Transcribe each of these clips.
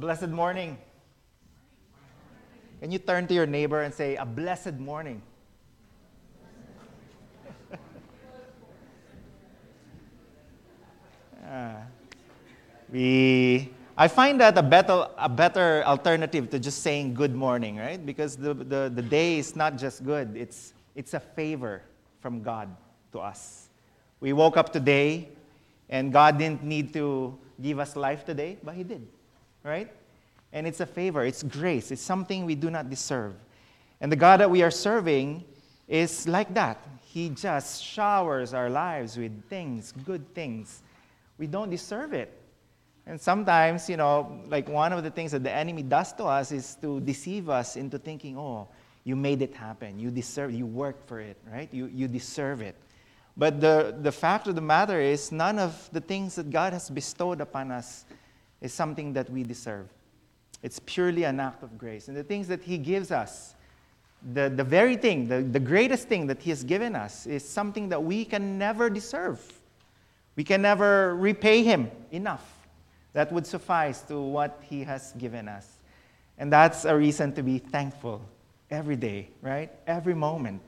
blessed morning. Can you turn to your neighbor and say, A blessed morning? uh, we, I find that a better, a better alternative to just saying good morning, right? Because the, the, the day is not just good, it's, it's a favor from God to us. We woke up today, and God didn't need to give us life today, but He did, right? And it's a favor, it's grace, it's something we do not deserve. And the God that we are serving is like that. He just showers our lives with things, good things. We don't deserve it. And sometimes, you know, like one of the things that the enemy does to us is to deceive us into thinking, oh, you made it happen. You deserve you worked for it, right? You, you deserve it. But the, the fact of the matter is, none of the things that God has bestowed upon us is something that we deserve. It's purely an act of grace. And the things that He gives us, the, the very thing, the, the greatest thing that He has given us, is something that we can never deserve. We can never repay Him enough. That would suffice to what He has given us. And that's a reason to be thankful every day, right? Every moment.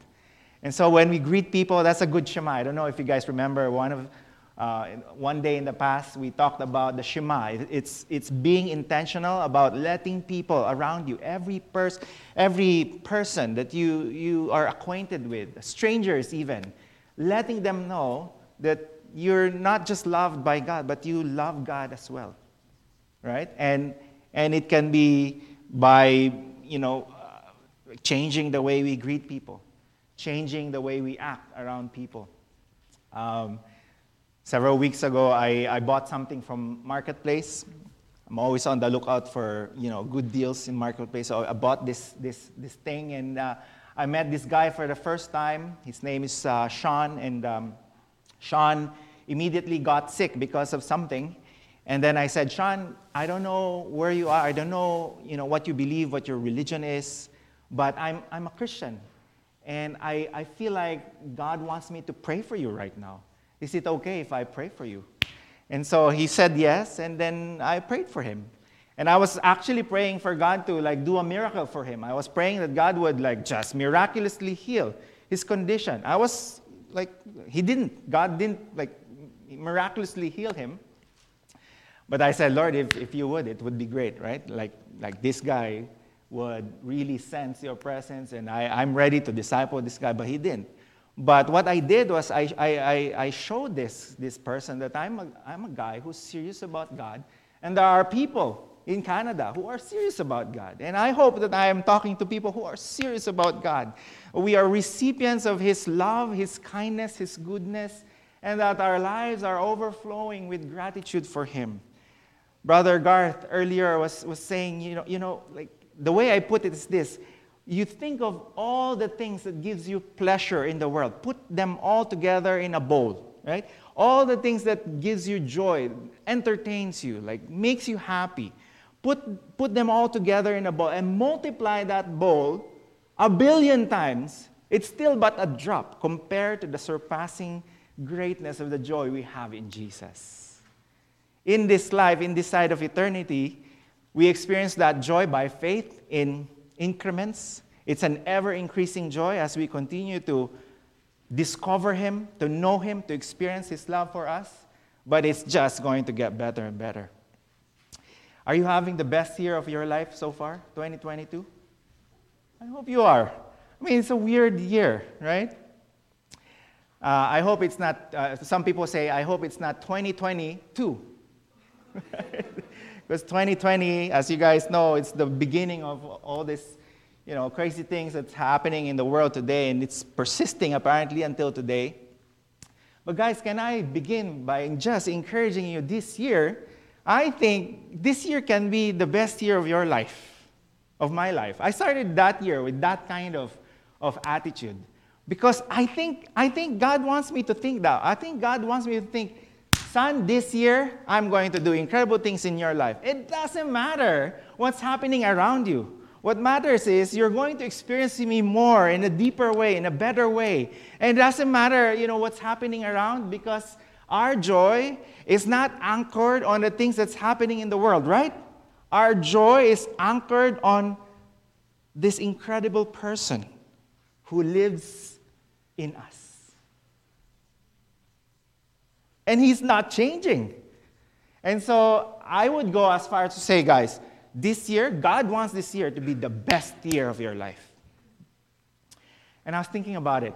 And so when we greet people, that's a good Shema. I don't know if you guys remember one of uh, one day in the past, we talked about the Shema. It's, it's being intentional about letting people around you, every, pers- every person that you, you are acquainted with, strangers even, letting them know that you're not just loved by God, but you love God as well. Right? And, and it can be by, you know, uh, changing the way we greet people, changing the way we act around people. Um, Several weeks ago, I, I bought something from Marketplace. I'm always on the lookout for you know good deals in Marketplace. So I bought this this this thing, and uh, I met this guy for the first time. His name is uh, Sean, and um, Sean immediately got sick because of something. And then I said, Sean, I don't know where you are. I don't know, you know what you believe, what your religion is, but I'm, I'm a Christian. And I, I feel like God wants me to pray for you right now. Is it okay if I pray for you? And so he said yes, and then I prayed for him. And I was actually praying for God to like do a miracle for him. I was praying that God would like just miraculously heal his condition. I was like he didn't. God didn't like miraculously heal him. But I said, Lord, if, if you would, it would be great, right? Like like this guy would really sense your presence, and I, I'm ready to disciple this guy, but he didn't. But what I did was I, I, I, showed this, this person that I'm a, I'm a guy who's serious about God, and there are people in Canada who are serious about God. And I hope that I am talking to people who are serious about God. We are recipients of His love, His kindness, His goodness, and that our lives are overflowing with gratitude for Him. Brother Garth earlier was, was saying, you know, you know, like the way I put it is this you think of all the things that gives you pleasure in the world. Put them all together in a bowl right? All the things that gives you joy entertains you like makes you happy. Put put them all together in a bowl and multiply that bowl a billion times. It's still but a drop compared to the surpassing greatness of the joy we have in Jesus. In this life in this side of eternity we experience that joy by faith in increments. It's an ever increasing joy as we continue to discover Him, to know Him, to experience His love for us. But it's just going to get better and better. Are you having the best year of your life so far, 2022? I hope you are. I mean, it's a weird year, right? Uh, I hope it's not, uh, some people say, I hope it's not 2022. Because 2020, as you guys know, it's the beginning of all this, you know, crazy things that's happening in the world today, and it's persisting apparently until today. But guys, can I begin by just encouraging you this year? I think this year can be the best year of your life, of my life. I started that year with that kind of, of attitude because I think, I think God wants me to think that. I think God wants me to think, son, this year, I'm going to do incredible things in your life. It doesn't matter what's happening around you. What matters is you're going to experience me more in a deeper way, in a better way. And it doesn't matter, you know, what's happening around because our joy is not anchored on the things that's happening in the world, right? Our joy is anchored on this incredible person who lives in us. And he's not changing. And so I would go as far as to say, guys, this year, God wants this year to be the best year of your life. And I was thinking about it.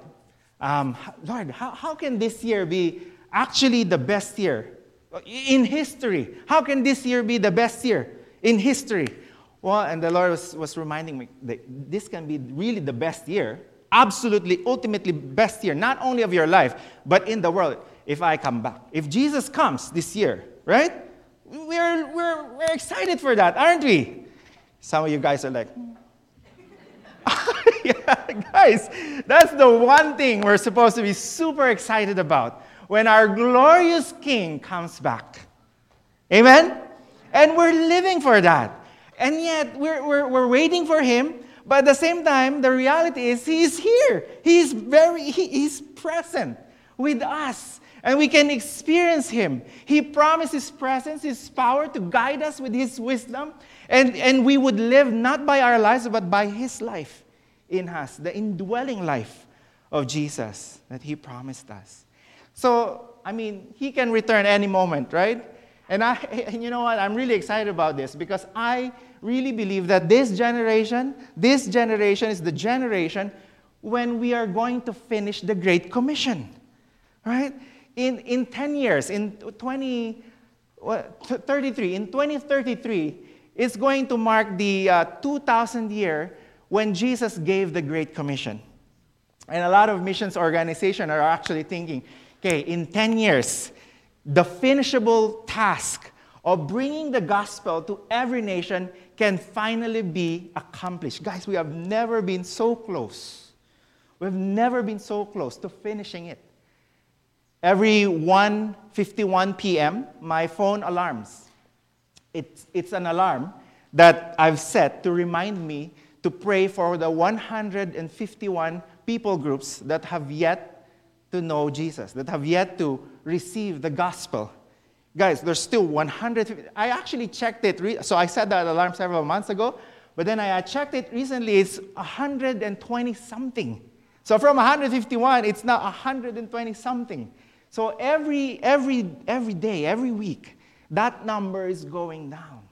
Um, Lord, how, how can this year be actually the best year in history? How can this year be the best year in history? Well, and the Lord was, was reminding me that this can be really the best year, absolutely, ultimately best year, not only of your life, but in the world if I come back. If Jesus comes this year, right? We're, we're, we're excited for that, aren't we? Some of you guys are like, yeah, guys, that's the one thing we're supposed to be super excited about when our glorious King comes back. Amen? And we're living for that. And yet, we're, we're, we're waiting for him, but at the same time, the reality is he's here. He's very, he, he's present with us and we can experience Him. He promised His presence, His power to guide us with His wisdom, and, and we would live not by our lives, but by His life in us, the indwelling life of Jesus that He promised us. So, I mean, He can return any moment, right? And, I, and you know what? I'm really excited about this because I really believe that this generation, this generation is the generation when we are going to finish the Great Commission, right? In, in 10 years, in 20, 33, in 2033, it's going to mark the uh, 2000 year when Jesus gave the Great Commission. And a lot of missions organizations are actually thinking, okay, in 10 years, the finishable task of bringing the gospel to every nation can finally be accomplished. Guys, we have never been so close. We've never been so close to finishing it. Every 1:51 p.m., my phone alarms. It's, it's an alarm that I've set to remind me to pray for the 151 people groups that have yet to know Jesus, that have yet to receive the gospel. Guys, there's still 100. I actually checked it. Re- so I set that alarm several months ago, but then I checked it recently. It's 120 something. So from 151, it's now 120 something. So every, every, every day, every week, that number is going down.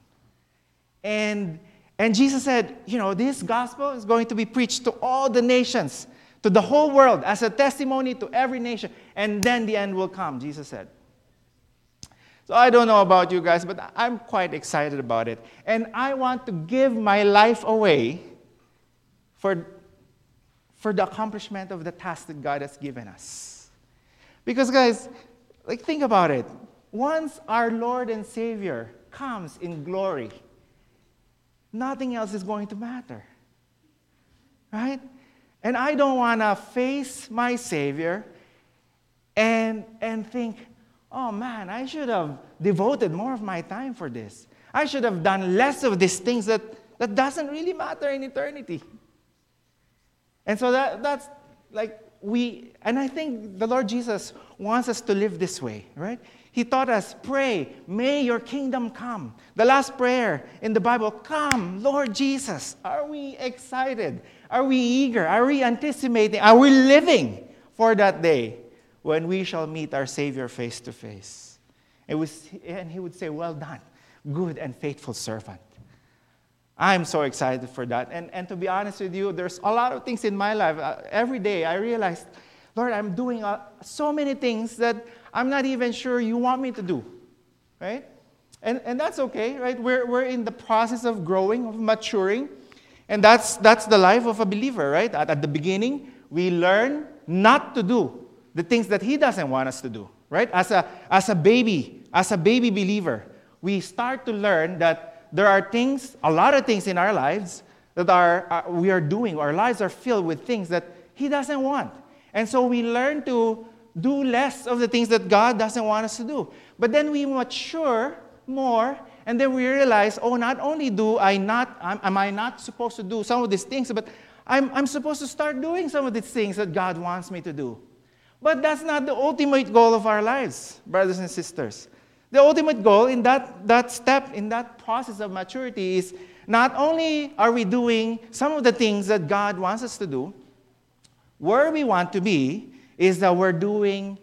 And, and Jesus said, you know, this gospel is going to be preached to all the nations, to the whole world, as a testimony to every nation. And then the end will come, Jesus said. So I don't know about you guys, but I'm quite excited about it. And I want to give my life away for, for the accomplishment of the task that God has given us. Because, guys, like, think about it. Once our Lord and Savior comes in glory, nothing else is going to matter. Right? And I don't want to face my Savior and, and think, oh man, I should have devoted more of my time for this. I should have done less of these things that, that doesn't really matter in eternity. And so that, that's like we, and I think the Lord Jesus wants us to live this way, right? He taught us, pray, may your kingdom come. The last prayer in the Bible, come, Lord Jesus. Are we excited? Are we eager? Are we anticipating? Are we living for that day when we shall meet our Savior face to face? And he would say, Well done, good and faithful servant. I'm so excited for that. And, and to be honest with you, there's a lot of things in my life. Uh, every day I realize, Lord, I'm doing uh, so many things that I'm not even sure you want me to do, right? And, and that's okay, right? We're, we're in the process of growing, of maturing. And that's, that's the life of a believer, right? At, at the beginning, we learn not to do the things that He doesn't want us to do, right? As a, as a baby, as a baby believer, we start to learn that there are things, a lot of things in our lives that are, uh, we are doing. Our lives are filled with things that He doesn't want. And so we learn to do less of the things that God doesn't want us to do. But then we mature more, and then we realize, oh, not only do I not, am I not supposed to do some of these things, but I'm, I'm supposed to start doing some of these things that God wants me to do. But that's not the ultimate goal of our lives, brothers and sisters. The ultimate goal in that, that step, in that process of maturity, is not only are we doing some of the things that God wants us to do, where we want to be is that we're doing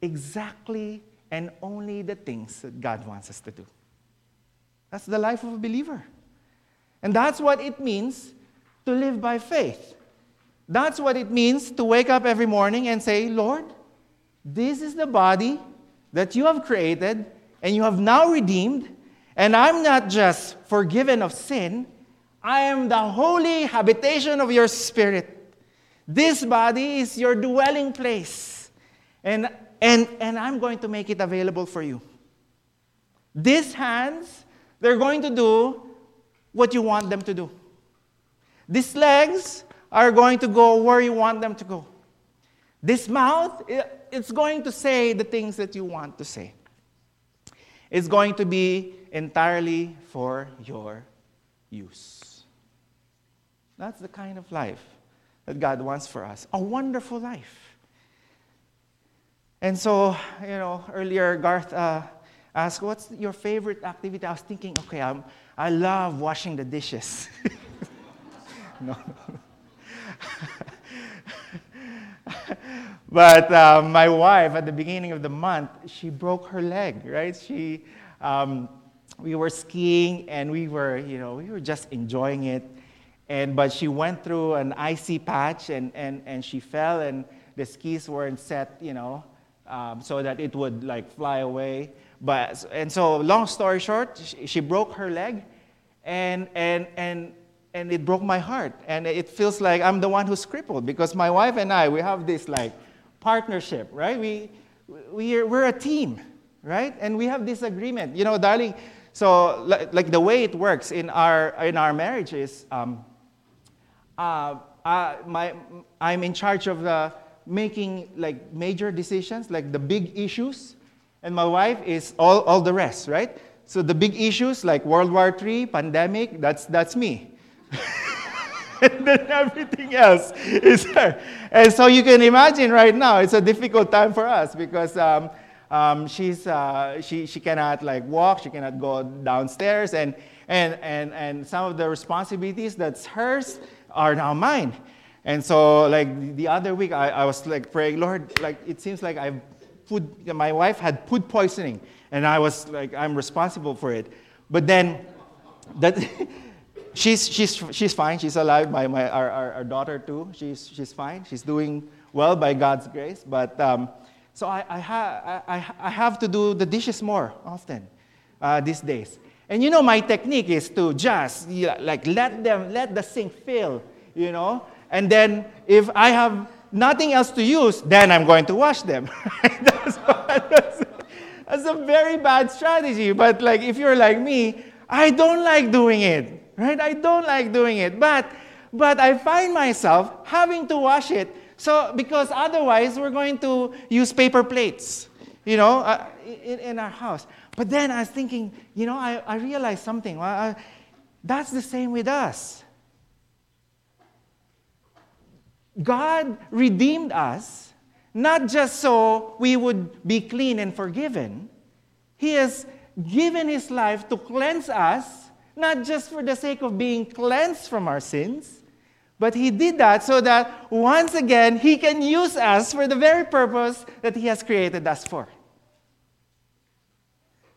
exactly and only the things that God wants us to do. That's the life of a believer. And that's what it means to live by faith. That's what it means to wake up every morning and say, Lord, this is the body that you have created and you have now redeemed, and I'm not just forgiven of sin, I am the holy habitation of your spirit. This body is your dwelling place, and, and, and I'm going to make it available for you. These hands, they're going to do what you want them to do. These legs are going to go where you want them to go. This mouth, it's going to say the things that you want to say. It's going to be entirely for your use. That's the kind of life that God wants for us a wonderful life. And so, you know, earlier Garth uh, asked, What's your favorite activity? I was thinking, okay, I'm, I love washing the dishes. no. but uh, my wife, at the beginning of the month, she broke her leg, right? She, um, we were skiing and we were, you know, we were just enjoying it. And, but she went through an icy patch and, and, and she fell and the skis weren't set, you know, um, so that it would like fly away. But, and so long story short, she, she broke her leg and, and, and and it broke my heart. And it feels like I'm the one who's crippled because my wife and I, we have this like partnership, right? We, we are, we're a team, right? And we have this agreement. You know, darling, so like, the way it works in our, in our marriage is um, uh, uh, my, I'm in charge of the making like major decisions, like the big issues, and my wife is all, all the rest, right? So the big issues like World War III, pandemic, that's, that's me. and then everything else is there. And so you can imagine right now, it's a difficult time for us because um, um, she's, uh, she, she cannot like walk, she cannot go downstairs, and, and, and, and some of the responsibilities that's hers are now mine. And so like the other week, I, I was like praying, Lord, like it seems like I've food, my wife had food poisoning, and I was like, I'm responsible for it. But then that she's, she's, she's fine. She's alive. My, my, our, our, our, daughter, too, she's, she's fine. She's doing well by God's grace. But um, so I, I, ha, I, I have to do the dishes more often uh, these days. And you know, my technique is to just like let them, let the sink fill, you know. And then if I have nothing else to use, then I'm going to wash them. that's, that's, that's a very bad strategy. But like if you're like me, I don't like doing it right? I don't like doing it, but but I find myself having to wash it. So because otherwise we're going to use paper plates, you know, uh, in, in, our house. But then I was thinking, you know, I, I realized something. Well, I, that's the same with us. God redeemed us not just so we would be clean and forgiven. He has given His life to cleanse us not just for the sake of being cleansed from our sins, but He did that so that once again He can use us for the very purpose that He has created us for.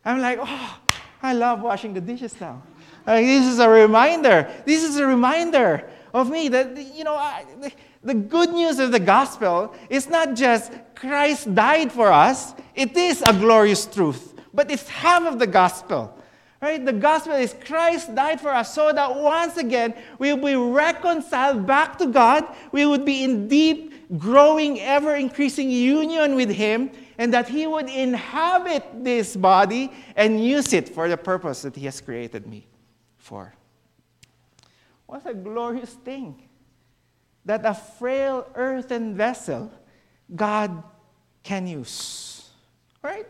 I'm like, oh, I love washing the dishes now. Like, this is a reminder. This is a reminder of me that, you know, I, the, the good news of the gospel is not just Christ died for us, it is a glorious truth, but it's half of the gospel. Right? The gospel is Christ died for us so that once again we will be reconciled back to God. We would be in deep, growing, ever increasing union with Him, and that He would inhabit this body and use it for the purpose that He has created me for. What a glorious thing that a frail earthen vessel God can use. Right?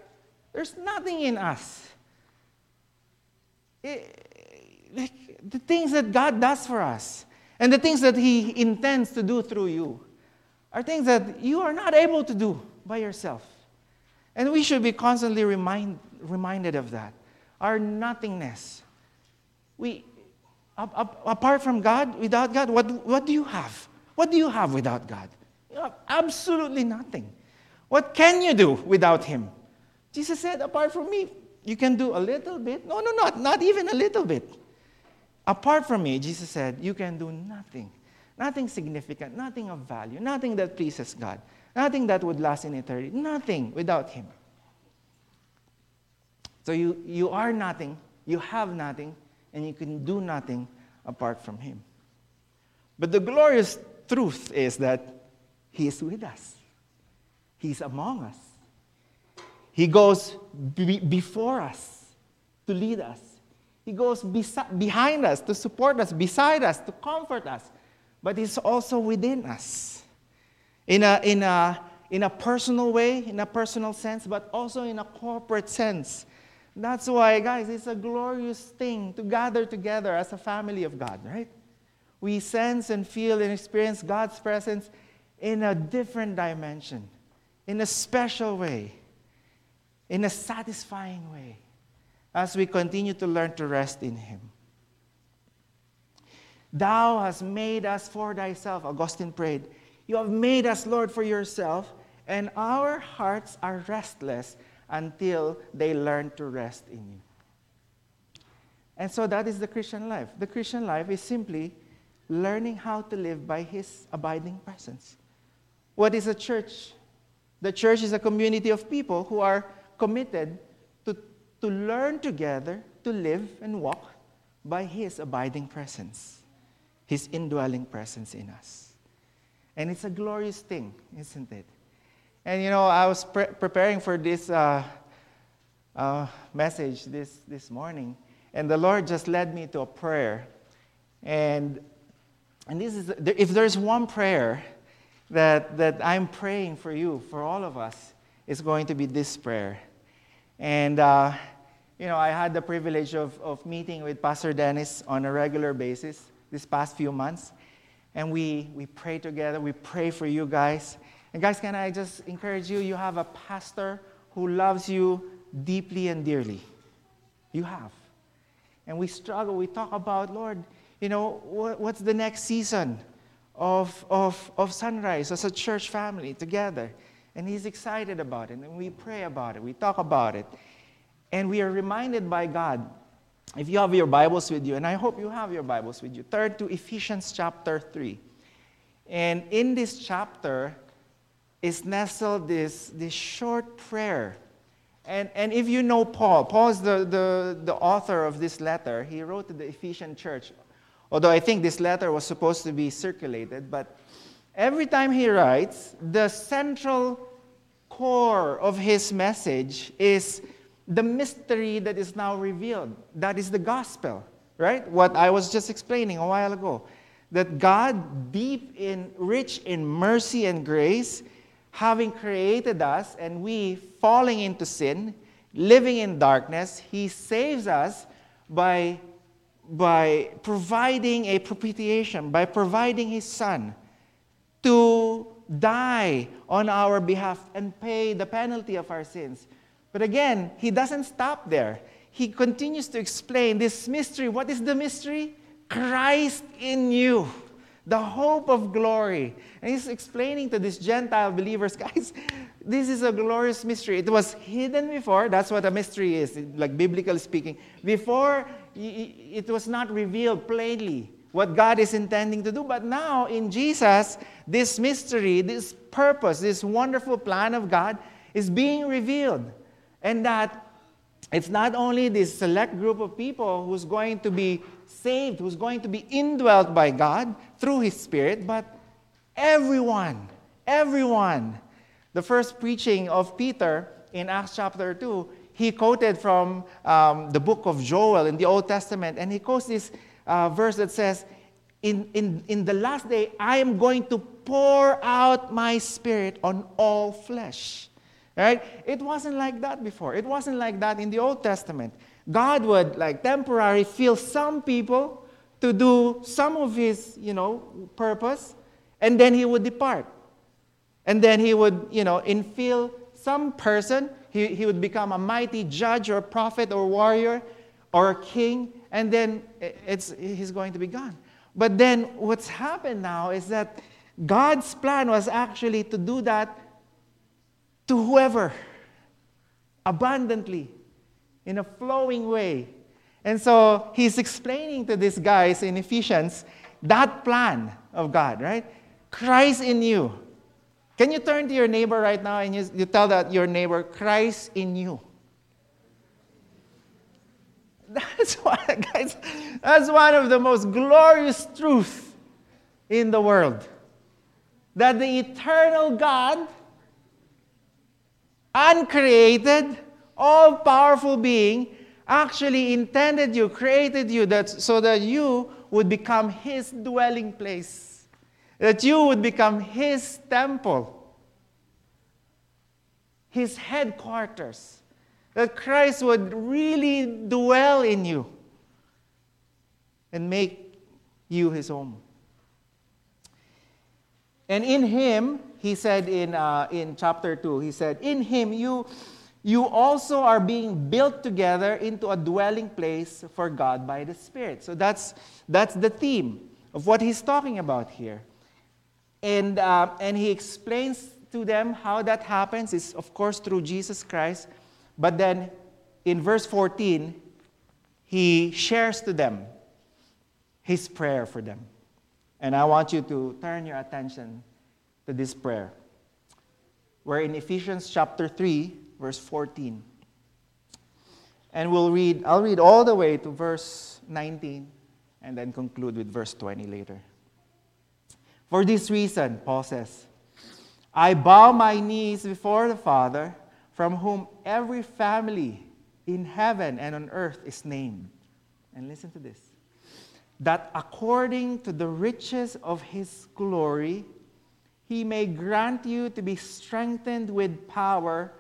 There's nothing in us Eh, like the things that God does for us and the things that He intends to do through you are things that you are not able to do by yourself. And we should be constantly remind, reminded of that. Our nothingness. We, apart from God, without God, what, what do you have? What do you have without God? You have absolutely nothing. What can you do without Him? Jesus said, apart from me, you can do a little bit. No, no, not, not even a little bit. Apart from me, Jesus said, you can do nothing. Nothing significant, nothing of value, nothing that pleases God, nothing that would last in eternity, nothing without Him. So you, you are nothing, you have nothing, and you can do nothing apart from Him. But the glorious truth is that He is with us, He's among us. He goes be- before us to lead us. He goes behind us to support us, beside us to comfort us. But He's also within us in a, in, a, in a personal way, in a personal sense, but also in a corporate sense. That's why, guys, it's a glorious thing to gather together as a family of God, right? We sense and feel and experience God's presence in a different dimension, in a special way, in a satisfying way, as we continue to learn to rest in Him. Thou hast made us for thyself, Augustine prayed. You have made us, Lord, for yourself, and our hearts are restless until they learn to rest in you. And so that is the Christian life. The Christian life is simply learning how to live by His abiding presence. What is a church? The church is a community of people who are committed to, to learn together to live and walk by His abiding presence, His indwelling presence in us. And it's a glorious thing, isn't it? And you know, I was pre- preparing for this uh, uh, message this, this morning, and the Lord just led me to a prayer. And, and this is, if there's one prayer that, that I'm praying for you, for all of us, it's going to be this prayer. And, uh, you know, I had the privilege of, of meeting with Pastor Dennis on a regular basis this past few months. And we, we pray together, we pray for you guys. And guys, can I just encourage you? You have a pastor who loves you deeply and dearly. You have. And we struggle. We talk about, Lord, you know, what's the next season of, of, of Sunrise as a church family together? And he's excited about it. And we pray about it. We talk about it. And we are reminded by God. If you have your Bibles with you, and I hope you have your Bibles with you, turn to Ephesians chapter 3. And in this chapter, is nestled this, this short prayer. And, and if you know Paul, Paul is the, the, the author of this letter. He wrote to the Ephesian church. Although I think this letter was supposed to be circulated, but every time he writes, the central core of his message is the mystery that is now revealed. That is the gospel, right? What I was just explaining a while ago. That God, deep in, rich in mercy and grace, having created us and we falling into sin, living in darkness, He saves us by, by providing a propitiation, by providing His Son to die on our behalf and pay the penalty of our sins. But again, He doesn't stop there. He continues to explain this mystery. What is the mystery? Christ in you the hope of glory. And he's explaining to these Gentile believers, guys, this is a glorious mystery. It was hidden before. That's what a mystery is, like biblically speaking. Before, it was not revealed plainly what God is intending to do. But now, in Jesus, this mystery, this purpose, this wonderful plan of God is being revealed. And that it's not only this select group of people who's going to be saved, who's going to be indwelt by God through His Spirit, but everyone, everyone. The first preaching of Peter in Acts chapter 2, he quoted from um, the book of Joel in the Old Testament, and he quotes this uh, verse that says, in, in, in the last day, I am going to pour out my spirit on all flesh. Right? It wasn't like that before. It wasn't like that in the Old Testament. God would like temporarily fill some people to do some of his, you know, purpose, and then he would depart. And then he would, you know, infill some person, he, he would become a mighty judge or prophet or warrior or king, and then it's, he's going to be gone. But then what's happened now is that God's plan was actually to do that to whoever, abundantly, in a flowing way. And so he's explaining to these guys in Ephesians that plan of God, right? Christ in you. Can you turn to your neighbor right now and you, you tell that your neighbor, Christ in you? That's what, guys, that's one of the most glorious truths in the world. That the eternal God, uncreated, all powerful being, actually intended you, created you that, so that you would become His dwelling place, that you would become His temple, His headquarters, that Christ would really dwell in you and make you His home. And in Him, he said in, uh, in chapter 2, he said, In Him you you also are being built together into a dwelling place for God by the Spirit. So that's, that's the theme of what he's talking about here. And, uh, and he explains to them how that happens is, of course, through Jesus Christ. But then in verse 14, he shares to them his prayer for them. And I want you to turn your attention to this prayer. Where in Ephesians chapter 3, verse 14. And we'll read, I'll read all the way to verse 19 and then conclude with verse 20 later. For this reason, Paul says, I bow my knees before the Father, from whom every family in heaven and on earth is named. And listen to this that according to the riches of his glory, he may grant you to be strengthened with power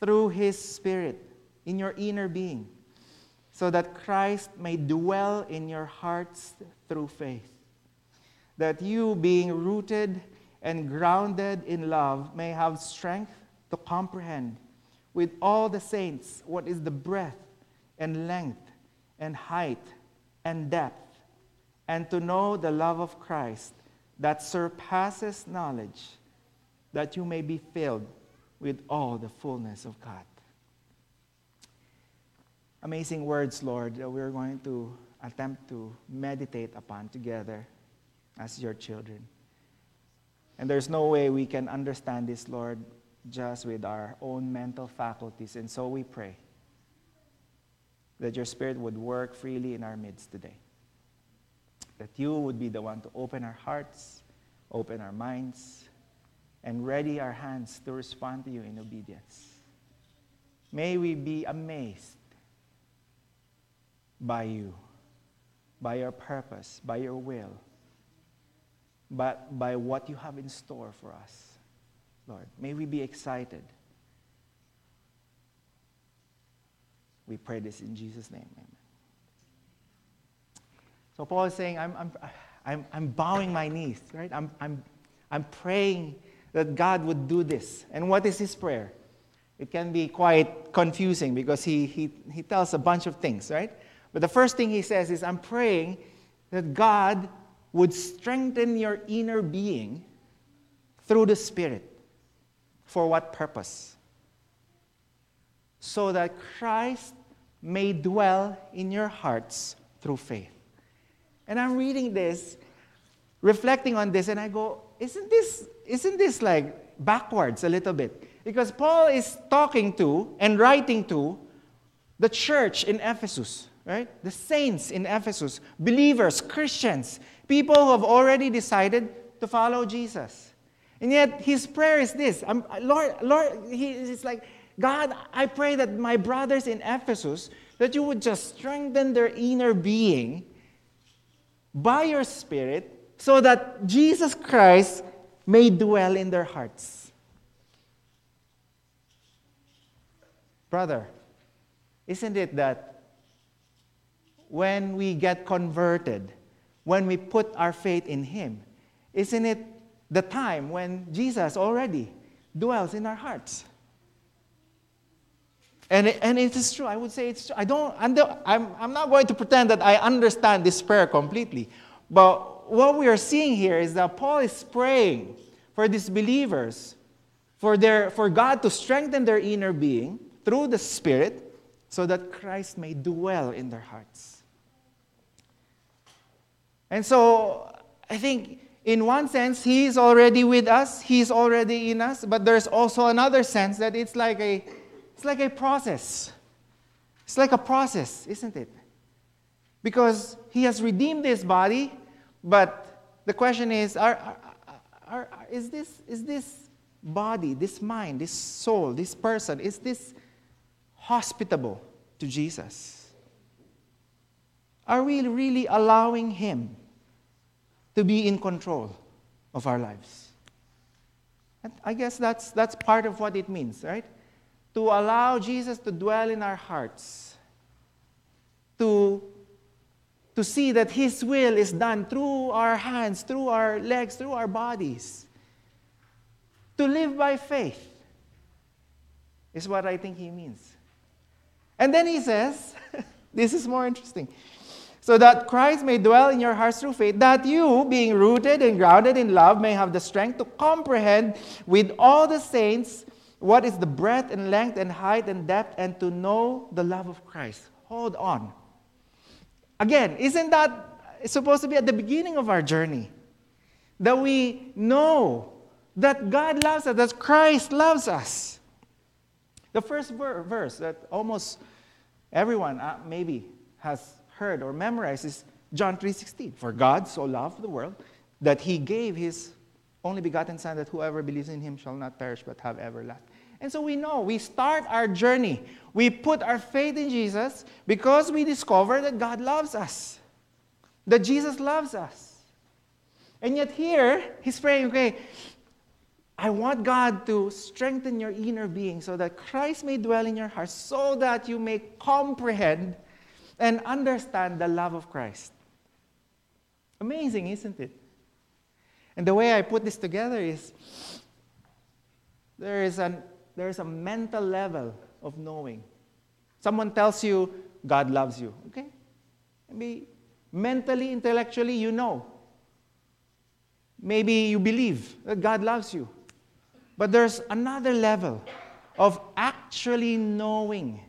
through His Spirit in your inner being, so that Christ may dwell in your hearts through faith. That you, being rooted and grounded in love, may have strength to comprehend with all the saints what is the breadth and length and height and depth, and to know the love of Christ that surpasses knowledge, that you may be filled with all the fullness of God. Amazing words, Lord, that we're going to attempt to meditate upon together as your children. And there's no way we can understand this, Lord, just with our own mental faculties. And so we pray that your Spirit would work freely in our midst today. That you would be the one to open our hearts, open our minds, and ready our hands to respond to you in obedience. May we be amazed by you, by your purpose, by your will, but by what you have in store for us, Lord. May we be excited. We pray this in Jesus' name. Amen. So Paul is saying, I'm, I'm, I'm, I'm bowing my knees, right? I'm, I'm, I'm praying that God would do this. And what is his prayer? It can be quite confusing because he, he, he tells a bunch of things, right? But the first thing he says is, I'm praying that God would strengthen your inner being through the Spirit. For what purpose? So that Christ may dwell in your hearts through faith. And I'm reading this, reflecting on this, and I go, isn't this, isn't this like backwards a little bit? Because Paul is talking to and writing to the church in Ephesus, right? The saints in Ephesus, believers, Christians, people who have already decided to follow Jesus. And yet his prayer is this Lord, Lord, he's like, God, I pray that my brothers in Ephesus, that you would just strengthen their inner being by your Spirit so that Jesus Christ may dwell in their hearts. Brother, isn't it that when we get converted, when we put our faith in Him, isn't it the time when Jesus already dwells in our hearts? And, it, and it is true. I would say it's true. I don't, I'm, I'm not going to pretend that I understand this prayer completely. But what we are seeing here is that Paul is praying for these believers, for, their, for God to strengthen their inner being through the Spirit so that Christ may dwell in their hearts. And so I think in one sense, He is already with us, He is already in us, but there's also another sense that it's like a it's like a process. It's like a process, isn't it? Because he has redeemed this body, but the question is are, are, are, is, this, is this body, this mind, this soul, this person, is this hospitable to Jesus? Are we really allowing him to be in control of our lives? And I guess that's, that's part of what it means, right? to allow Jesus to dwell in our hearts, to, to see that His will is done through our hands, through our legs, through our bodies, to live by faith, is what I think He means. And then He says, this is more interesting. So that Christ may dwell in your hearts through faith, that you, being rooted and grounded in love, may have the strength to comprehend with all the saints what is the breadth and length and height and depth, and to know the love of Christ. Hold on. Again, isn't that supposed to be at the beginning of our journey? That we know that God loves us, that Christ loves us. The first ver- verse that almost everyone uh, maybe has heard or memorized is John 3:16. For God so loved the world that he gave his only begotten son that whoever believes in him shall not perish but have everlasting and so we know, we start our journey. We put our faith in Jesus because we discover that God loves us, that Jesus loves us. And yet, here, he's praying, okay, I want God to strengthen your inner being so that Christ may dwell in your heart, so that you may comprehend and understand the love of Christ. Amazing, isn't it? And the way I put this together is there is an there's a mental level of knowing. Someone tells you God loves you, okay? Maybe mentally, intellectually, you know. Maybe you believe that God loves you. But there's another level of actually knowing,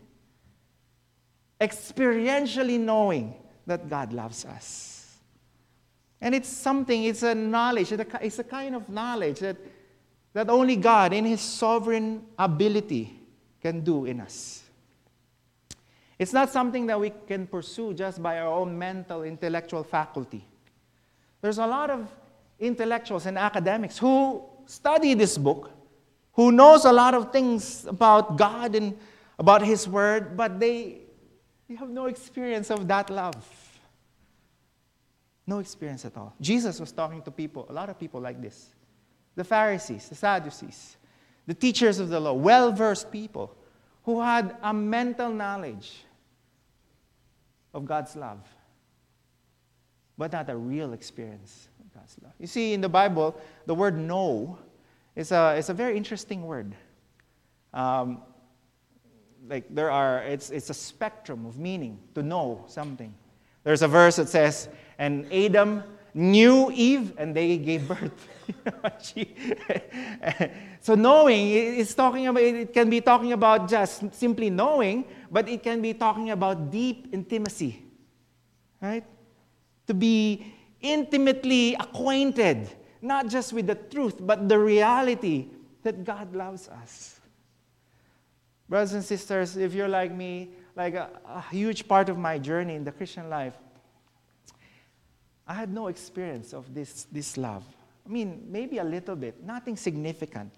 experientially knowing that God loves us. And it's something, it's a knowledge, it's a kind of knowledge that that only God, in His sovereign ability, can do in us. It's not something that we can pursue just by our own mental, intellectual faculty. There's a lot of intellectuals and academics who study this book, who knows a lot of things about God and about His Word, but they, they have no experience of that love. No experience at all. Jesus was talking to people, a lot of people like this the Pharisees, the Sadducees, the teachers of the law, well versed people who had a mental knowledge of God's love, but not a real experience of God's love. You see, in the Bible, the word know is a, is a very interesting word. Um, like there are, it's, it's a spectrum of meaning to know something. There's a verse that says, and Adam knew Eve and they gave birth. so knowing is talking about it can be talking about just simply knowing, but it can be talking about deep intimacy. Right? To be intimately acquainted, not just with the truth, but the reality that God loves us. Brothers and sisters, if you're like me, like a, a huge part of my journey in the Christian life I had no experience of this, this love. I mean, maybe a little bit, nothing significant.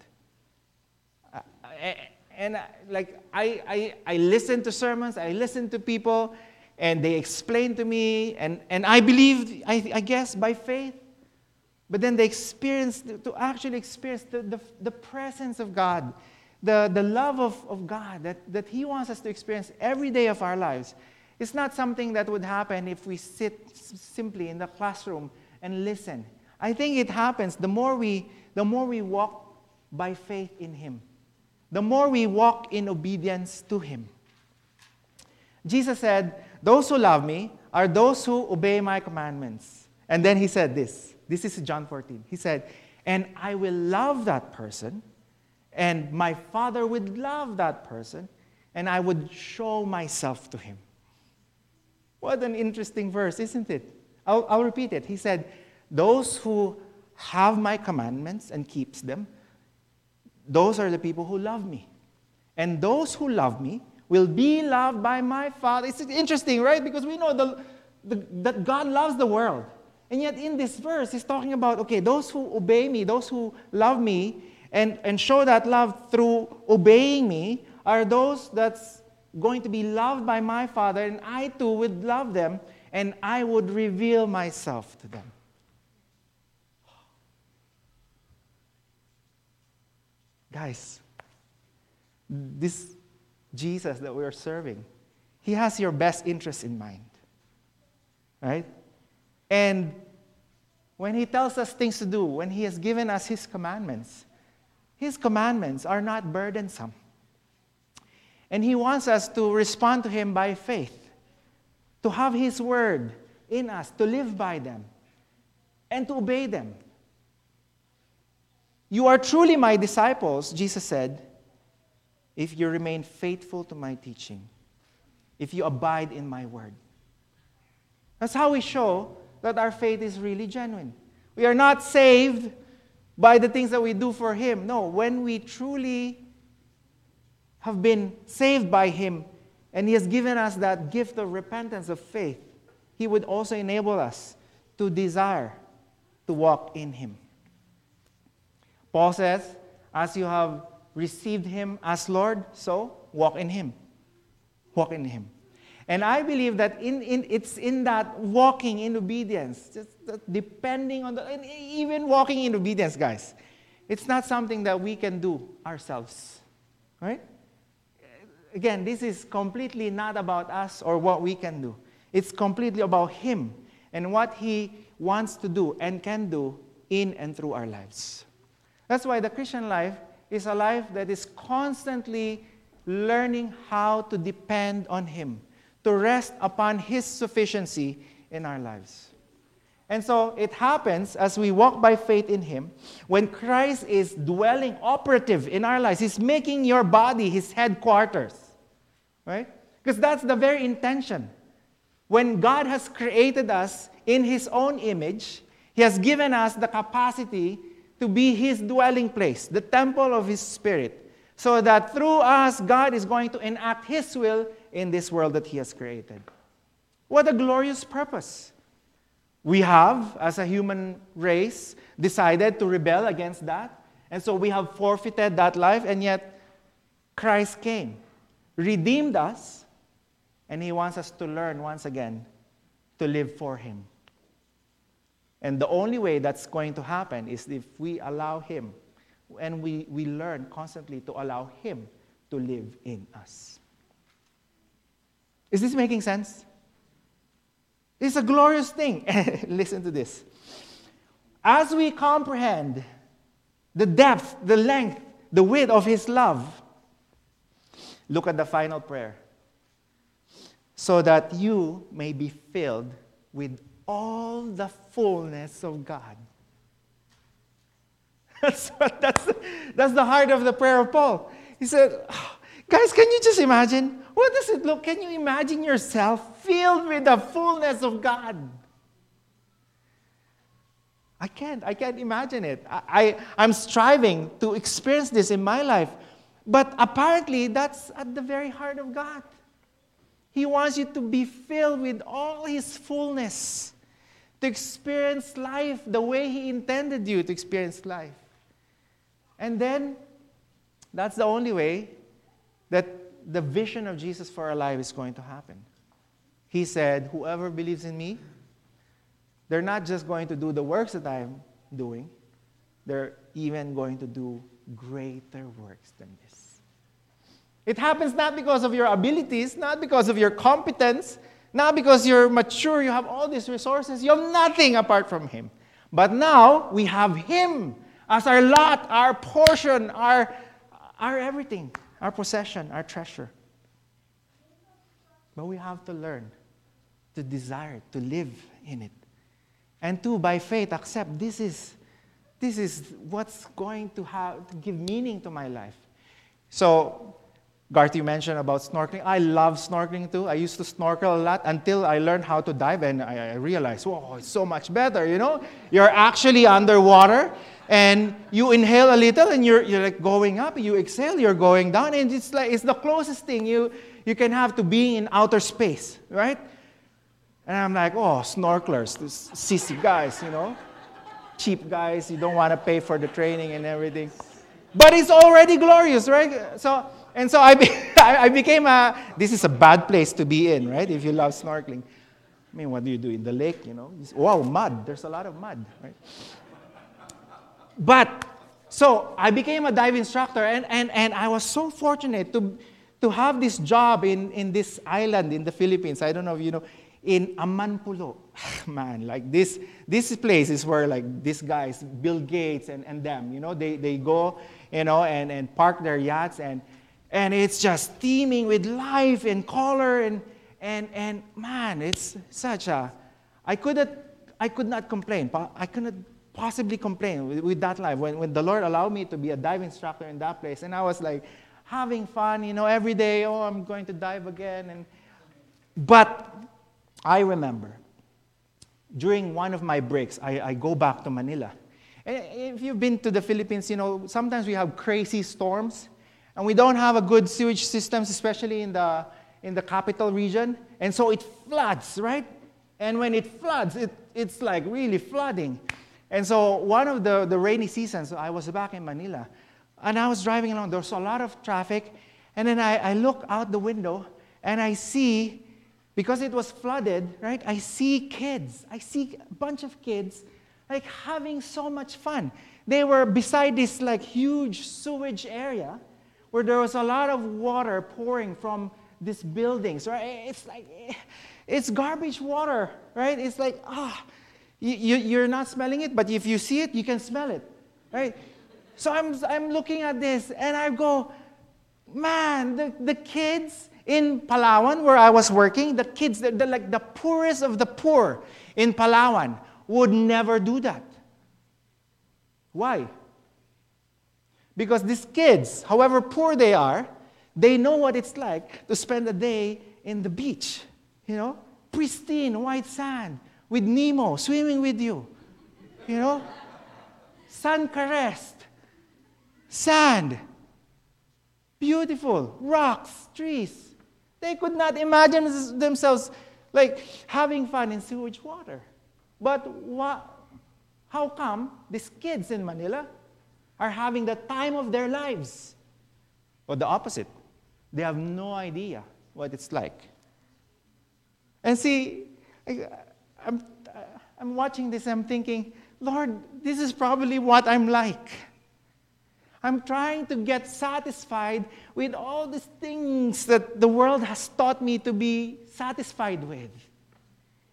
And like, I, I, I listen to sermons, I listen to people, and they explain to me, and, and I believed, I, I guess, by faith. But then they experience, to actually experience the, the, the presence of God, the, the love of, of God that, that He wants us to experience every day of our lives. It's not something that would happen if we sit simply in the classroom and listen. I think it happens the more we, the more we walk by faith in Him, the more we walk in obedience to Him, Jesus said, Those who love me are those who obey my commandments. And then he said this. This is John 14. He said, And I will love that person, and my Father would love that person, and I would show myself to him. What an interesting verse, isn't it? I'll, I'll repeat it. He said, Those who have my commandments and keeps them, those are the people who love me. And those who love me will be loved by my Father. It's interesting, right? Because we know the, the, that God loves the world. And yet, in this verse, he's talking about okay, those who obey me, those who love me, and, and show that love through obeying me, are those that's going to be loved by my Father, and I too would love them, and I would reveal myself to them. Guys, this Jesus that we are serving, he has your best interest in mind. Right? And when he tells us things to do, when he has given us his commandments, his commandments are not burdensome. And he wants us to respond to him by faith, to have his word in us, to live by them, and to obey them. You are truly my disciples, Jesus said, if you remain faithful to my teaching, if you abide in my word. That's how we show that our faith is really genuine. We are not saved by the things that we do for Him. No, when we truly have been saved by Him and He has given us that gift of repentance, of faith, He would also enable us to desire to walk in Him. Paul says, As you have received Him as Lord, so walk in Him. Walk in Him. And I believe that in, in, it's in that walking in obedience, just depending on the, even walking in obedience, guys, it's not something that we can do ourselves. Right? Again, this is completely not about us or what we can do. It's completely about Him and what He wants to do and can do in and through our lives. That's why the Christian life is a life that is constantly learning how to depend on Him, to rest upon His sufficiency in our lives. And so it happens as we walk by faith in Him, when Christ is dwelling operative in our lives, He's making your body His headquarters, right? Because that's the very intention. When God has created us in His own image, He has given us the capacity to be His dwelling place, the temple of His Spirit, so that through us, God is going to enact His will in this world that He has created. What a glorious purpose! We have, as a human race, decided to rebel against that. And so we have forfeited that life, and yet Christ came, redeemed us, and He wants us to learn once again to live for Him. And the only way that's going to happen is if we allow Him and we, we learn constantly to allow Him to live in us. Is this making sense? It's a glorious thing. Listen to this. As we comprehend the depth, the length, the width of His love, look at the final prayer. So that you may be filled with all the fullness of God. That's, that's, that's the heart of the prayer of Paul. He said, oh, Guys, can you just imagine? What does it look? Can you imagine yourself filled with the fullness of God? I can't. I can't imagine it. I, I, am striving to experience this in my life. But apparently, that's at the very heart of God. He wants you to be filled with all His fullness to experience life the way He intended you to experience life. And then, that's the only way that the vision of Jesus for our life is going to happen. He said, Whoever believes in me, they're not just going to do the works that I'm doing, they're even going to do greater works than this. It happens not because of your abilities, not because of your competence, not because you're mature, you have all these resources, you have nothing apart from Him. But now we have Him as our lot, our portion, our, our everything, our possession, our treasure. But we have to learn to desire, to live in it. And to, by faith, accept this is, this is what's going to, have, to give meaning to my life. So, Garth, you mentioned about snorkeling. I love snorkeling too. I used to snorkel a lot until I learned how to dive, and I, I realized, whoa, it's so much better, you know? You're actually underwater, and you inhale a little, and you're, you're like going up. You exhale, you're going down, and it's like it's the closest thing you, you can have to being in outer space, right? And I'm like, oh, snorkelers, these sissy guys, you know? Cheap guys, you don't want to pay for the training and everything. But it's already glorious, right? So, and so I, be, I became a, this is a bad place to be in, right? If you love snorkeling. I mean, what do you do in the lake, you know? Wow, mud. There's a lot of mud, right? But, so I became a dive instructor, and, and, and I was so fortunate to, to have this job in, in this island in the Philippines. I don't know if you know in Amanpulo. Man, like this, this place is where like these guys, Bill Gates and, and them, you know, they, they go, you know, and, and park their yachts and, and it's just teeming with life and color and, and, and man, it's such a, I couldn't, I could not complain. I couldn't possibly complain with, with that life when, when the Lord allowed me to be a dive instructor in that place. And I was like having fun, you know, every day, oh, I'm going to dive again. And, but I remember during one of my breaks, I, I go back to Manila. And if you've been to the Philippines, you know, sometimes we have crazy storms and we don't have a good sewage systems, especially in the, in the capital region. And so it floods, right? And when it floods, it, it's like really flooding. And so one of the, the rainy seasons, I was back in Manila and I was driving along. There was a lot of traffic. And then I, I look out the window and I see because it was flooded, right? I see kids. I see a bunch of kids like having so much fun. They were beside this like huge sewage area where there was a lot of water pouring from these buildings, right? It's like it's garbage water, right? It's like ah, you, you, are not smelling it, but if you see it, you can smell it, right? So I'm I'm looking at this and I go, man, the, the kids in Palawan, where I was working, the kids, the, the, like the poorest of the poor in Palawan, would never do that. Why? Because these kids, however poor they are, they know what it's like to spend a day in the beach, you know, pristine white sand with Nemo swimming with you, you know, sun caressed, sand, beautiful, rocks, trees. They could not imagine themselves like having fun in sewage water. But what, how come these kids in Manila are having the time of their lives? Or the opposite. They have no idea what it's like. And see, I'm, uh, I'm watching this, I'm thinking, Lord, this is probably what I'm like. I'm trying to get satisfied with all these things that the world has taught me to be satisfied with.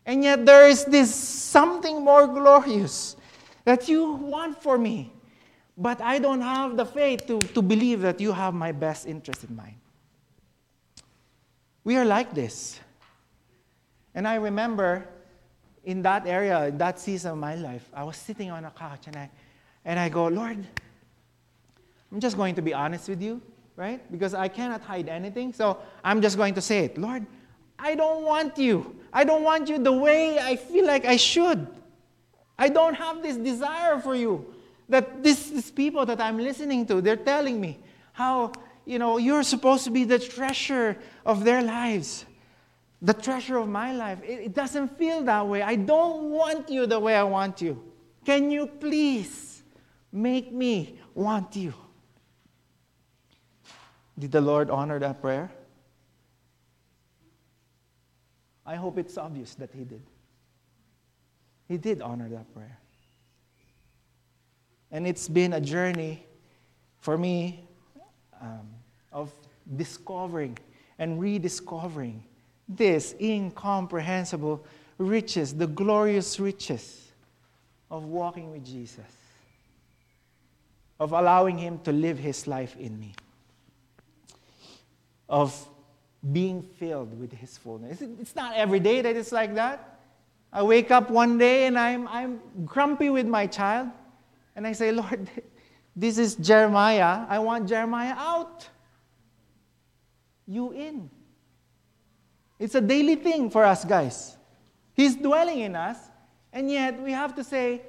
And yet there is this something more glorious that you want for me. But I don't have the faith to, to believe that you have my best interest in mind. We are like this. And I remember in that area, in that season of my life, I was sitting on a couch and I, and I go, Lord, I'm just going to be honest with you, right? Because I cannot hide anything. So I'm just going to say it. Lord, I don't want you. I don't want you the way I feel like I should. I don't have this desire for you. That this, these people that I'm listening to, they're telling me how, you know, you're supposed to be the treasure of their lives, the treasure of my life. It, it doesn't feel that way. I don't want you the way I want you. Can you please make me want you? Did the Lord honor that prayer? I hope it's obvious that He did. He did honor that prayer. And it's been a journey for me um, of discovering and rediscovering this incomprehensible riches, the glorious riches of walking with Jesus, of allowing Him to live His life in me of being filled with His fullness. It's not every day that it's like that. I wake up one day and I'm, I'm grumpy with my child, and I say, Lord, this is Jeremiah. I want Jeremiah out. You in. It's a daily thing for us, guys. He's dwelling in us, and yet we have to say,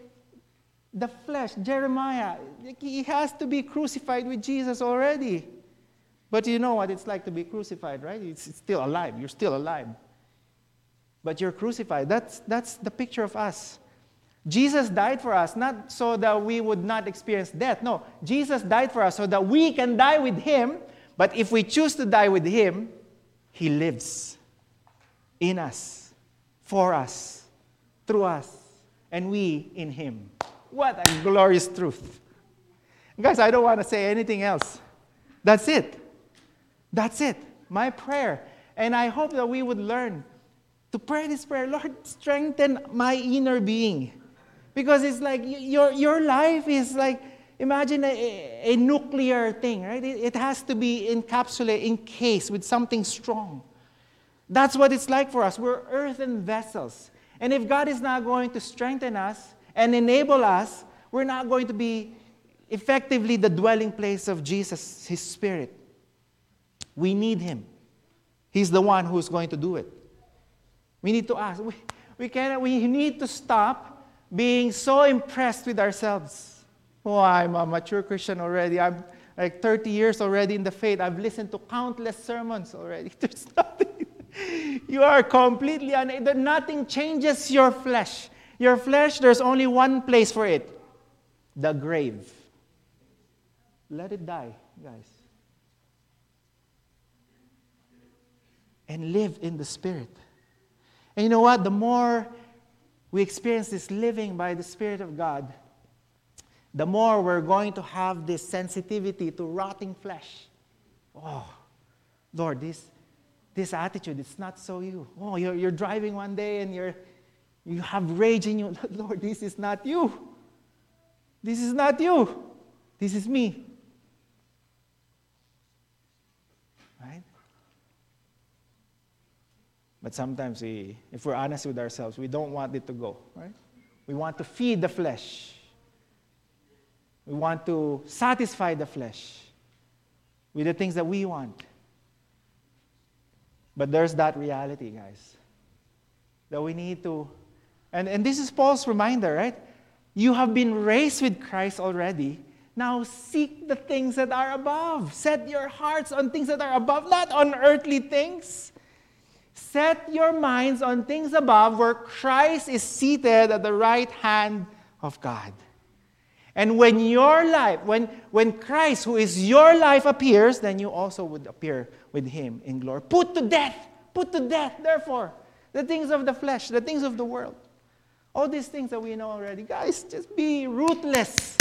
the flesh, Jeremiah, he has to be crucified with Jesus already. But you know what it's like to be crucified, right? It's, still alive. You're still alive. But you're crucified. That's, that's the picture of us. Jesus died for us, not so that we would not experience death. No, Jesus died for us so that we can die with Him. But if we choose to die with Him, He lives in us, for us, through us, and we in Him. What a glorious truth. Guys, I don't want to say anything else. That's it. That's it. My prayer. And I hope that we would learn to pray this prayer Lord, strengthen my inner being. Because it's like your, your life is like, imagine a, a nuclear thing, right? It, it has to be encapsulated, encased with something strong. That's what it's like for us. We're earthen vessels. And if God is not going to strengthen us, and enable us, we're not going to be effectively the dwelling place of Jesus, His Spirit. We need Him. He's the one who's going to do it. We need to ask. We, we, can, we need to stop being so impressed with ourselves. Oh, I'm a mature Christian already. I'm like 30 years already in the faith. I've listened to countless sermons already. There's nothing. You are completely unable. Nothing changes your flesh. Your flesh, there's only one place for it the grave. Let it die, guys. And live in the Spirit. And you know what? The more we experience this living by the Spirit of God, the more we're going to have this sensitivity to rotting flesh. Oh, Lord, this, this attitude, it's not so you. Oh, you're, you're driving one day and you're you have rage in you. Lord, this is not you. This is not you. This is me. Right? But sometimes we, if we're honest with ourselves, we don't want it to go, right? We want to feed the flesh. We want to satisfy the flesh with the things that we want. But there's that reality, guys, that we need to and, and this is Paul's reminder, right? You have been raised with Christ already. Now seek the things that are above. Set your hearts on things that are above, not on earthly things. Set your minds on things above where Christ is seated at the right hand of God. And when your life, when, when Christ, who is your life, appears, then you also would appear with him in glory. Put to death, put to death, therefore, the things of the flesh, the things of the world. All these things that we know already. Guys, just be ruthless.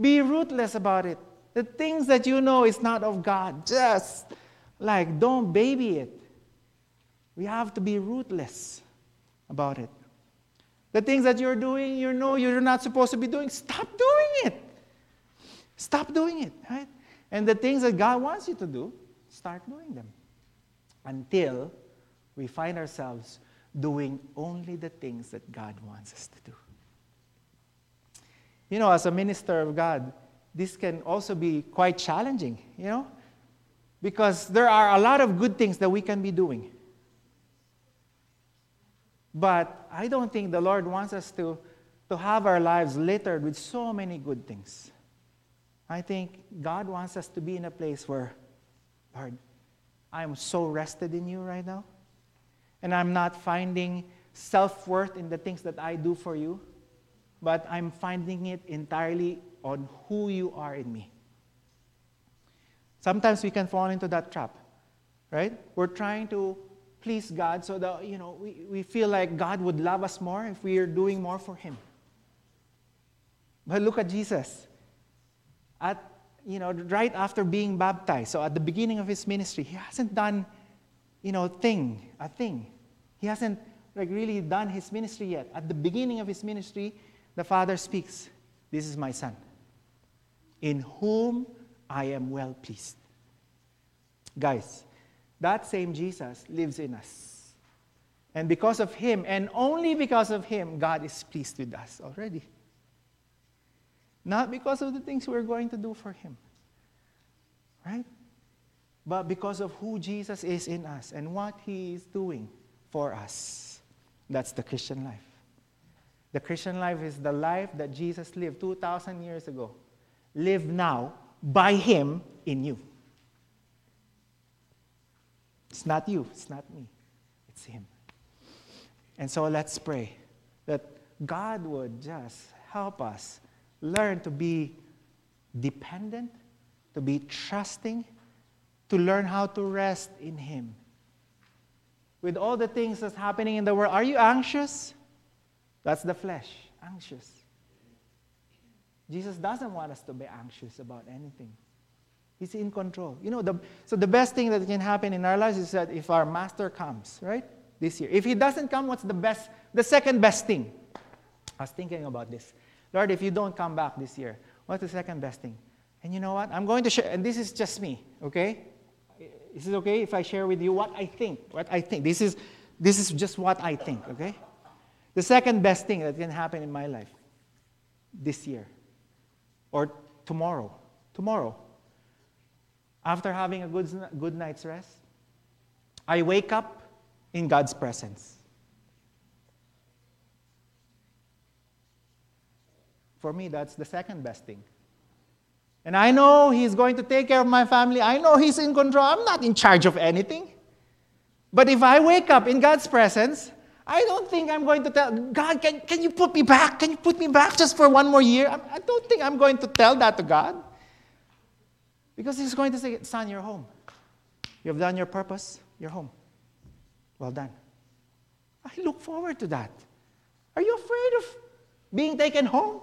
Be ruthless about it. The things that you know is not of God, just like don't baby it. We have to be ruthless about it. The things that you're doing, you know you're not supposed to be doing, stop doing it. Stop doing it, right? And the things that God wants you to do, start doing them until we find ourselves doing only the things that God wants us to do. You know, as a minister of God, this can also be quite challenging, you know, because there are a lot of good things that we can be doing. But I don't think the Lord wants us to, to have our lives littered with so many good things. I think God wants us to be in a place where, Lord, I am so rested in you right now and I'm not finding self worth in the things that I do for you, but I'm finding it entirely on who you are in me. Sometimes we can fall into that trap, right? We're trying to please God so that, you know, we, we feel like God would love us more if we are doing more for Him. But look at Jesus. At, you know, right after being baptized, so at the beginning of his ministry, he hasn't done, you know, thing, a thing. He hasn't like really done his ministry yet. At the beginning of his ministry, the Father speaks, This is my son, in whom I am well pleased. Guys, that same Jesus lives in us. And because of him, and only because of him, God is pleased with us already. Not because of the things we're going to do for him, right? But because of who Jesus is in us and what he is doing for us. That's the Christian life. The Christian life is the life that Jesus lived 2,000 years ago. Live now by him in you. It's not you, it's not me, it's Him. And so let's pray that God would just help us learn to be dependent, to be trusting, to learn how to rest in Him. With all the things that's happening in the world, are you anxious? That's the flesh, anxious. Jesus doesn't want us to be anxious about anything. He's in control. You know, the, so the best thing that can happen in our lives is that if our master comes, right, this year. If he doesn't come, what's the best, the second best thing? I was thinking about this. Lord, if you don't come back this year, what's the second best thing? And you know what? I'm going to share, and this is just me, okay? Is it okay if I share with you what I think? What I think. This is, this is just what I think, okay? The second best thing that can happen in my life this year or tomorrow. Tomorrow after having a good, good night's rest, I wake up in God's presence. For me, that's the second best thing. And I know He's going to take care of my family. I know He's in control. I'm not in charge of anything. But if I wake up in God's presence, I don't think I'm going to tell God, can, can you put me back? Can you put me back just for one more year? I, I don't think I'm going to tell that to God. Because he's going to say, Son, you're home. You have done your purpose, you're home. Well done. I look forward to that. Are you afraid of being taken home?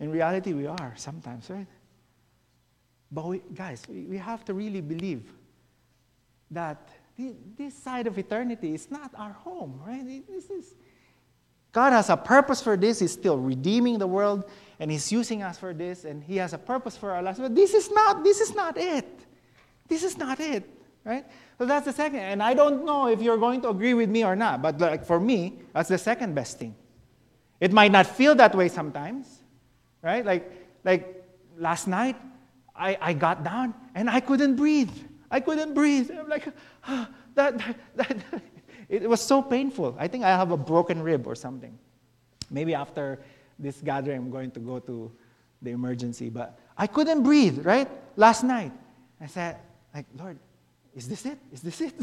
In reality, we are sometimes, right? But we, guys, we, we have to really believe that this side of eternity is not our home, right? This is, God has a purpose for this. He's still redeeming the world and He's using us for this, and He has a purpose for our lives. But this is not, this is not it. This is not it, right? So that's the second. And I don't know if you're going to agree with me or not, but like for me, that's the second best thing. It might not feel that way sometimes, right? Like, like last night, I, I got down and I couldn't breathe. I couldn't breathe. I'm like, ah, that, that, that, it was so painful. I think I have a broken rib or something. Maybe after this gathering, I'm going to go to the emergency. But I couldn't breathe, right? Last night. I said, like, Lord, is this it? Is this it?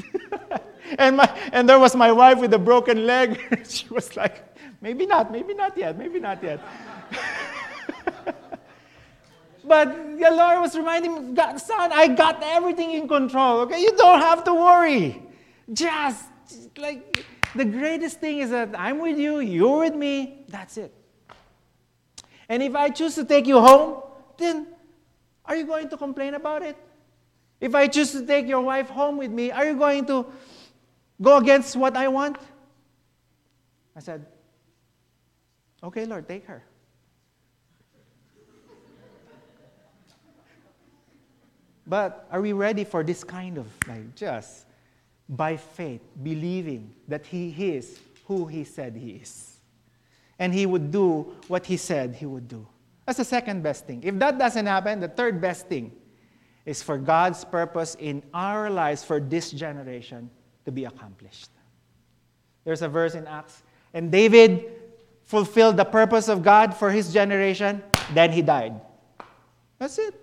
and, my, and there was my wife with a broken leg. she was like, maybe not, maybe not yet, maybe not yet. but the Lord was reminding me, son, I got everything in control, okay? You don't have to worry. Just, just like, the greatest thing is that I'm with you, you're with me, that's it. And if I choose to take you home, then are you going to complain about it? If I choose to take your wife home with me, are you going to go against what I want? I said, Okay, Lord, take her. But are we ready for this kind of like just by faith believing that He is who He said He is? And he would do what he said he would do. That's the second best thing. If that doesn't happen, the third best thing is for God's purpose in our lives for this generation to be accomplished. There's a verse in Acts, and David fulfilled the purpose of God for his generation, then he died. That's it.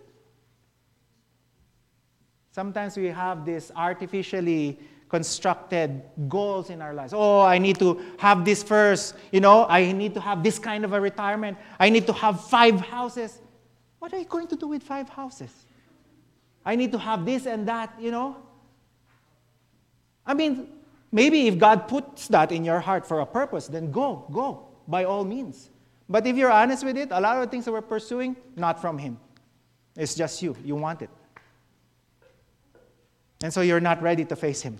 Sometimes we have this artificially constructed goals in our lives. Oh, I need to have this first. You know, I need to have this kind of a retirement. I need to have five houses. What are you going to do with five houses? I need to have this and that, you know? I mean, maybe if God puts that in your heart for a purpose, then go, go, by all means. But if you're honest with it, a lot of the things that we're pursuing, not from Him. It's just you. You want it. And so you're not ready to face Him.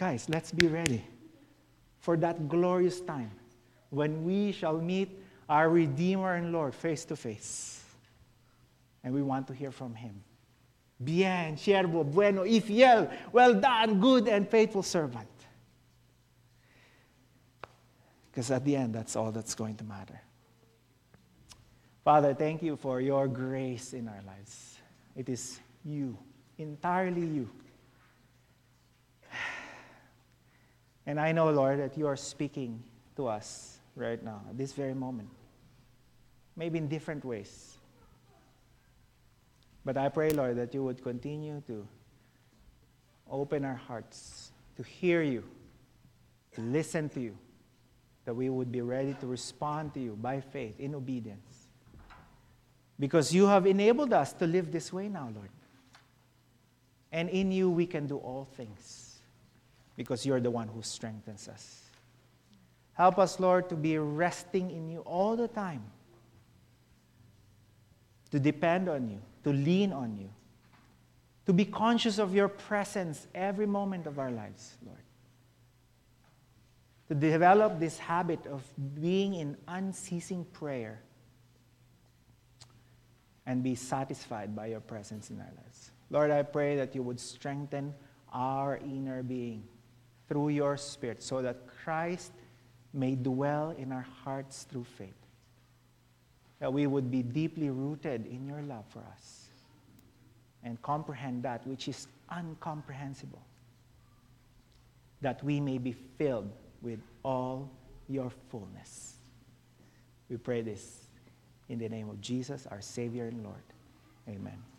Guys, let's be ready for that glorious time when we shall meet our Redeemer and Lord face to face. And we want to hear from him. Bien, siervo, bueno y fiel. Well done, good and faithful servant. Because at the end, that's all that's going to matter. Father, thank you for your grace in our lives. It is you, entirely you. And I know, Lord, that you are speaking to us right now, at this very moment. Maybe in different ways. But I pray, Lord, that you would continue to open our hearts to hear you, to listen to you, that we would be ready to respond to you by faith in obedience. Because you have enabled us to live this way now, Lord. And in you we can do all things because you're the one who strengthens us. Help us, Lord, to be resting in you all the time, to depend on you, to lean on you, to be conscious of your presence every moment of our lives, Lord. To develop this habit of being in unceasing prayer and be satisfied by your presence in our lives. Lord, I pray that you would strengthen our inner being through your Spirit so that Christ may dwell in our hearts through faith. That we would be deeply rooted in your love for us and comprehend that which is uncomprehensible. That we may be filled with all your fullness. We pray this in the name of Jesus, our Savior and Lord. Amen.